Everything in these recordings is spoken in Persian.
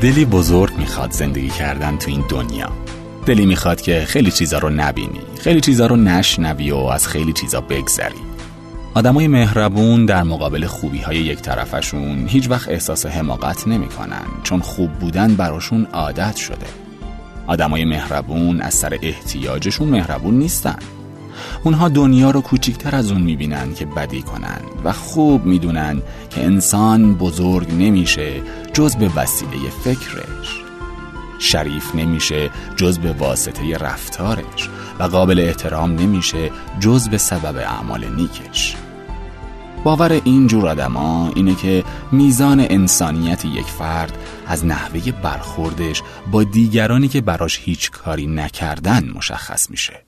دلی بزرگ می‌خواد زندگی کردن تو این دنیا. دلی می‌خواد که خیلی چیزا رو نبینی خیلی چیزا رو نشنوی و از خیلی چیزا بگذری. آدمای مهربون در مقابل خوبی های یک طرفشون هیچ وقت احساس حماقت نمی‌کنن چون خوب بودن براشون عادت شده. آدمای مهربون از سر احتیاجشون مهربون نیستن. اونها دنیا رو کوچیکتر از اون می‌بینن که بدی کنن و خوب می‌دونن که انسان بزرگ نمیشه جز به وسیله فکرش. شریف نمیشه جز به واسطه رفتارش و قابل احترام نمیشه جز به سبب اعمال نیکش. باور این جور آدما اینه که میزان انسانیت یک فرد از نحوه برخوردش با دیگرانی که براش هیچ کاری نکردن مشخص میشه.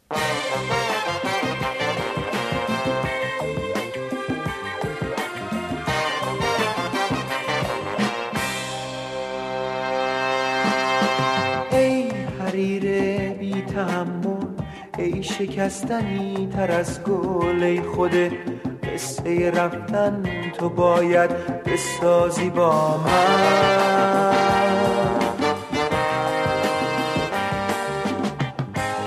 ای شکستنی تر از گل ای خود قصه رفتن تو باید بسازی با من.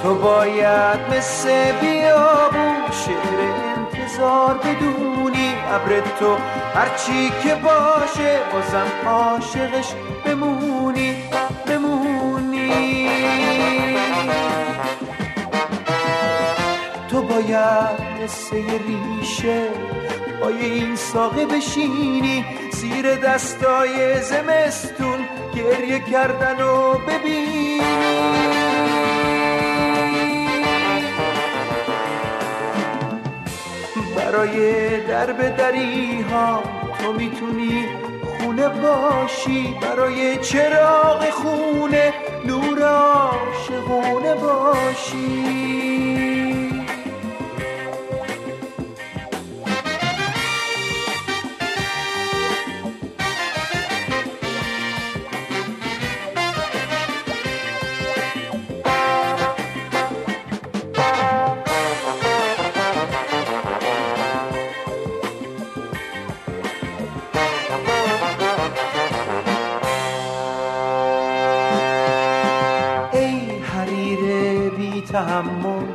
تو باید مثل بیابون شعر انتظار بدونی ابر تو. هرچی که باشه بازم عاشقش بمونی بمونی. تو باید مثل ریشه پای این ساقه بشینی زیر دستای زمستون گریه کردن و ببینی. برای درب دری ها تو می‌تونی خونه باشی برای چراغ خونه نور عاشقونه باشی. تحمل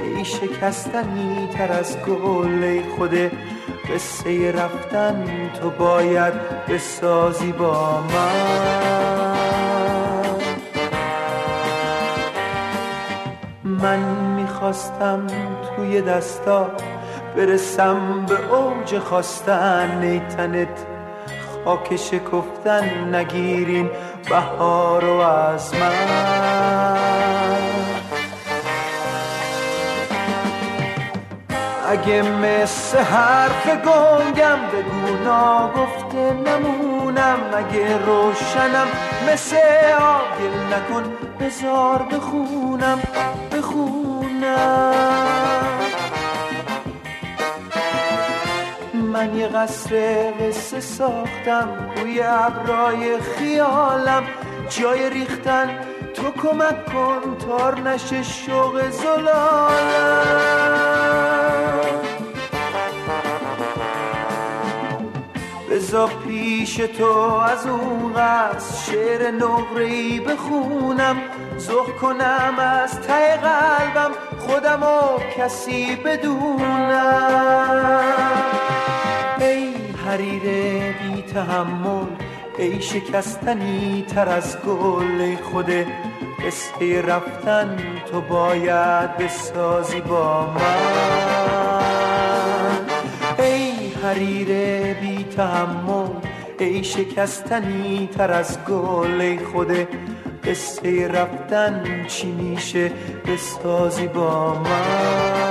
ای شکستنی تر از گل ای خود قصه رفتن تو باید بسازی با من. من می‌خواستم توی دستا برسم به اوج خواستن ای تنت خاک شکفتن نگیرین بهار و از من. اگه مثل حرف گنگم بگو ناگفته نمونم اگه روشنم مثل آگل نکن بزار بخونم بخونم. من یه قصر قصه ساختم روی ابرای خیالم جای ریختن تو کمک کن تار نشه شوق زلالم. بزا پیش تو از اون قصد شعر نقرهی بخونم. زخ کنم از ته قلبم خودم و کسی بدونم. ای حریر بی تحمل ای شکستنی تر از گل خود قصه رفتن تو باید بسازی با من. ای حریر بی تحمل ای شکستنی تر از گل ای خود قصه رفتن چی میشه؟ بسازی با من.